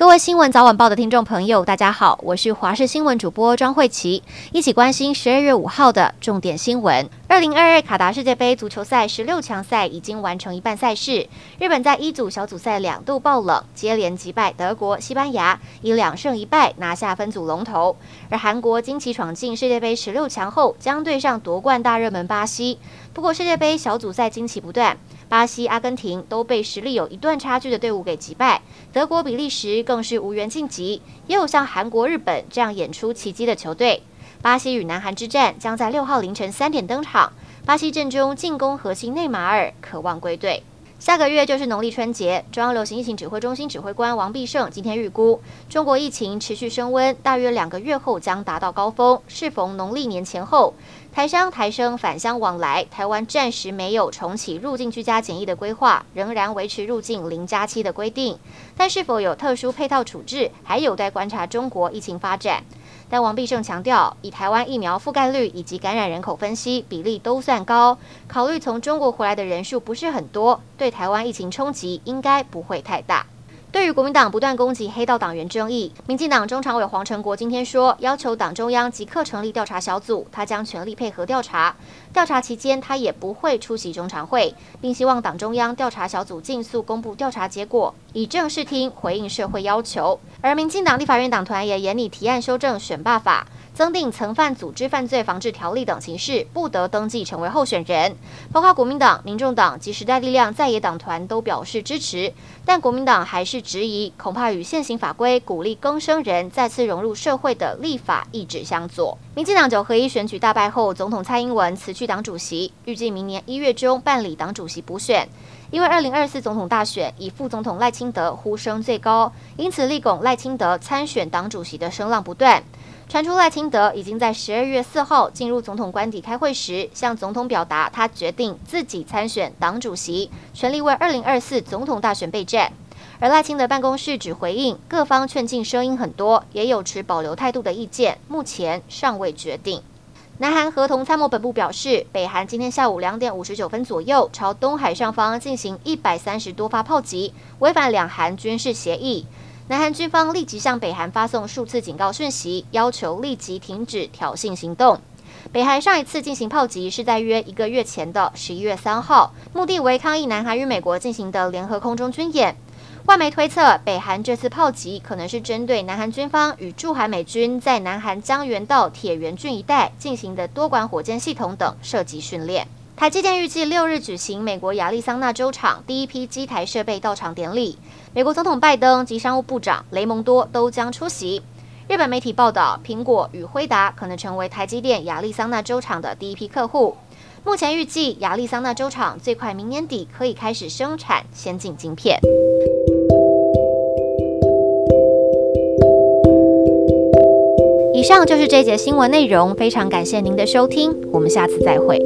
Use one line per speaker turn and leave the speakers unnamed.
各位新闻早晚报的听众朋友，大家好，我是华视新闻主播庄慧琪，一起关心十二月五号的重点新闻。二零二二卡达世界杯足球赛十六强赛已经完成一半赛事，日本在一组小组赛两度爆冷，接连击败德国、西班牙，以两胜一败拿下分组龙头。而韩国惊奇闯进世界杯十六强后，将对上夺冠大热门巴西。不过世界杯小组赛惊奇不断。巴西、阿根廷都被实力有一段差距的队伍给击败，德国、比利时更是无缘晋级。也有像韩国、日本这样演出奇迹的球队。巴西与南韩之战将在六号凌晨三点登场。巴西阵中进攻核心内马尔渴望归队。下个月就是农历春节，中央流行疫情指挥中心指挥官王必胜今天预估，中国疫情持续升温，大约两个月后将达到高峰，适逢农历年前后。台商、台生返乡往来，台湾暂时没有重启入境居家检疫的规划，仍然维持入境零加七的规定。但是否有特殊配套处置，还有待观察中国疫情发展。但王必胜强调，以台湾疫苗覆盖率以及感染人口分析比例都算高，考虑从中国回来的人数不是很多，对台湾疫情冲击应该不会太大。对于国民党不断攻击黑道党员争议，民进党中常委黄成国今天说，要求党中央即刻成立调查小组，他将全力配合调查。调查期间，他也不会出席中常会，并希望党中央调查小组尽速公布调查结果，以正视听，回应社会要求。而民进党立法院党团也研拟提案修正选罢法。增订曾犯组织犯罪防治条例等形式，不得登记成为候选人。包括国民党、民众党及时代力量在野党团都表示支持，但国民党还是质疑，恐怕与现行法规鼓励更生人再次融入社会的立法意志相左。民进党九合一选举大败后，总统蔡英文辞去党主席，预计明年一月中办理党主席补选。因为二零二四总统大选以副总统赖清德呼声最高，因此力拱赖清德参选党主席的声浪不断。传出赖清德已经在十二月四号进入总统官邸开会时，向总统表达他决定自己参选党主席，全力为二零二四总统大选备战。而赖清德办公室只回应各方劝进声音很多，也有持保留态度的意见，目前尚未决定。南韩合同参谋本部表示，北韩今天下午两点五十九分左右朝东海上方进行一百三十多发炮击，违反两韩军事协议。南韩军方立即向北韩发送数次警告讯息，要求立即停止挑衅行动。北韩上一次进行炮击是在约一个月前的十一月三号，目的为抗议南韩与美国进行的联合空中军演。外媒推测，北韩这次炮击可能是针对南韩军方与驻韩美军在南韩江原道铁原郡一带进行的多管火箭系统等射击训练。台积电预计六日举行美国亚利桑那州厂第一批机台设备到场典礼，美国总统拜登及商务部长雷蒙多都将出席。日本媒体报道，苹果与辉达可能成为台积电亚利桑那州厂的第一批客户。目前预计亚利桑那州厂最快明年底可以开始生产先进晶片。以上就是这节新闻内容，非常感谢您的收听，我们下次再会。